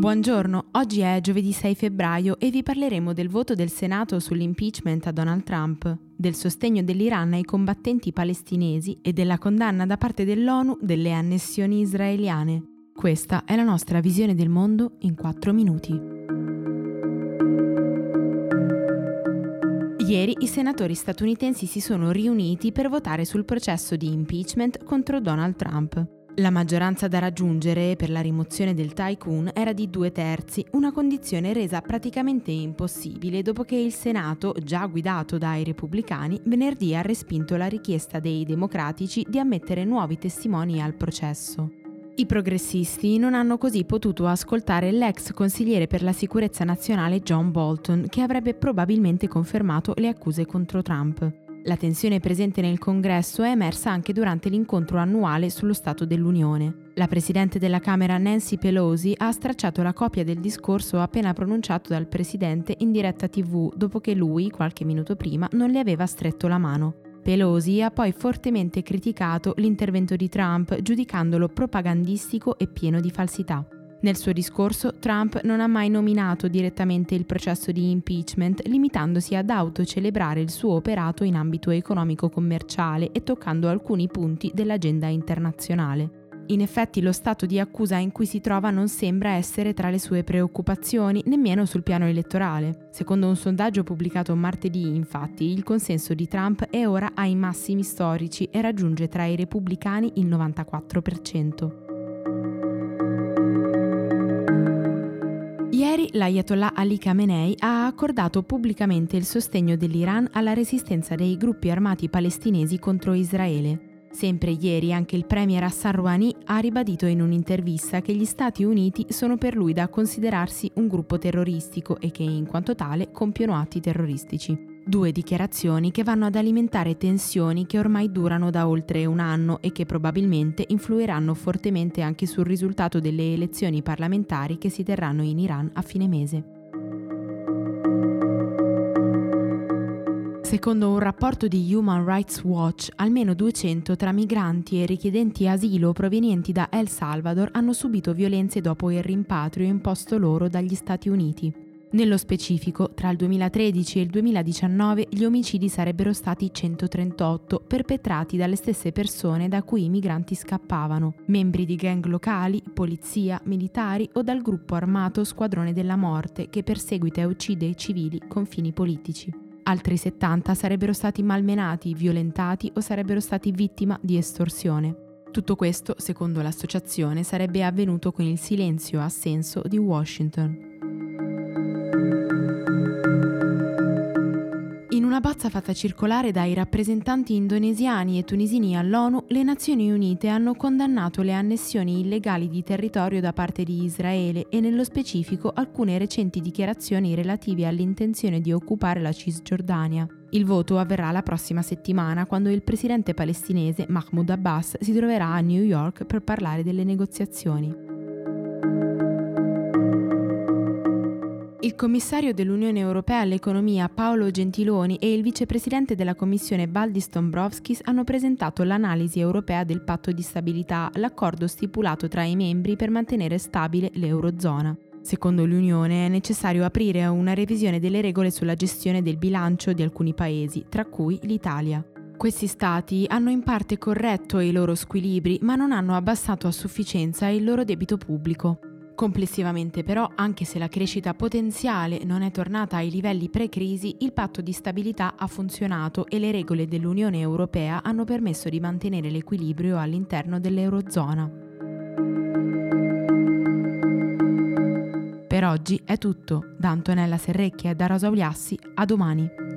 Buongiorno, oggi è giovedì 6 febbraio e vi parleremo del voto del Senato sull'impeachment a Donald Trump, del sostegno dell'Iran ai combattenti palestinesi e della condanna da parte dell'ONU delle annessioni israeliane. Questa è la nostra visione del mondo in 4 minuti. Ieri i senatori statunitensi si sono riuniti per votare sul processo di impeachment contro Donald Trump. La maggioranza da raggiungere per la rimozione del tycoon era di due terzi, una condizione resa praticamente impossibile dopo che il Senato, già guidato dai repubblicani, venerdì ha respinto la richiesta dei democratici di ammettere nuovi testimoni al processo. I progressisti non hanno così potuto ascoltare l'ex consigliere per la sicurezza nazionale John Bolton, che avrebbe probabilmente confermato le accuse contro Trump. La tensione presente nel congresso è emersa anche durante l'incontro annuale sullo Stato dell'Unione. La Presidente della Camera Nancy Pelosi ha stracciato la copia del discorso appena pronunciato dal Presidente in diretta tv dopo che lui, qualche minuto prima, non le aveva stretto la mano. Pelosi ha poi fortemente criticato l'intervento di Trump, giudicandolo propagandistico e pieno di falsità. Nel suo discorso Trump non ha mai nominato direttamente il processo di impeachment, limitandosi ad autocelebrare il suo operato in ambito economico-commerciale e toccando alcuni punti dell'agenda internazionale. In effetti lo stato di accusa in cui si trova non sembra essere tra le sue preoccupazioni, nemmeno sul piano elettorale. Secondo un sondaggio pubblicato martedì, infatti, il consenso di Trump è ora ai massimi storici e raggiunge tra i repubblicani il 94%. Ieri l'Ayatollah Ali Khamenei ha accordato pubblicamente il sostegno dell'Iran alla resistenza dei gruppi armati palestinesi contro Israele. Sempre ieri anche il premier Hassan Rouhani ha ribadito in un'intervista che gli Stati Uniti sono per lui da considerarsi un gruppo terroristico e che in quanto tale compiono atti terroristici. Due dichiarazioni che vanno ad alimentare tensioni che ormai durano da oltre un anno e che probabilmente influiranno fortemente anche sul risultato delle elezioni parlamentari che si terranno in Iran a fine mese. Secondo un rapporto di Human Rights Watch, almeno 200 tra migranti e richiedenti asilo provenienti da El Salvador hanno subito violenze dopo il rimpatrio imposto loro dagli Stati Uniti. Nello specifico, tra il 2013 e il 2019 gli omicidi sarebbero stati 138, perpetrati dalle stesse persone da cui i migranti scappavano, membri di gang locali, polizia, militari o dal gruppo armato Squadrone della Morte che perseguita e uccide i civili con fini politici. Altri 70 sarebbero stati malmenati, violentati o sarebbero stati vittima di estorsione. Tutto questo, secondo l'associazione, sarebbe avvenuto con il silenzio assenso di Washington. Una bozza fatta circolare dai rappresentanti indonesiani e tunisini all'ONU, le Nazioni Unite hanno condannato le annessioni illegali di territorio da parte di Israele e nello specifico alcune recenti dichiarazioni relative all'intenzione di occupare la Cisgiordania. Il voto avverrà la prossima settimana quando il presidente palestinese Mahmoud Abbas si troverà a New York per parlare delle negoziazioni. Il commissario dell'Unione Europea all'economia Paolo Gentiloni e il vicepresidente della Commissione Valdis Dombrovskis hanno presentato l'analisi europea del patto di stabilità, l'accordo stipulato tra i membri per mantenere stabile l'Eurozona. Secondo l'Unione è necessario aprire una revisione delle regole sulla gestione del bilancio di alcuni paesi, tra cui l'Italia. Questi stati hanno in parte corretto i loro squilibri, ma non hanno abbassato a sufficienza il loro debito pubblico. Complessivamente però, anche se la crescita potenziale non è tornata ai livelli pre-crisi, il patto di stabilità ha funzionato e le regole dell'Unione Europea hanno permesso di mantenere l'equilibrio all'interno dell'Eurozona. Per oggi è tutto. Da Antonella Serrecchia e da Rosa Uliassi, a domani.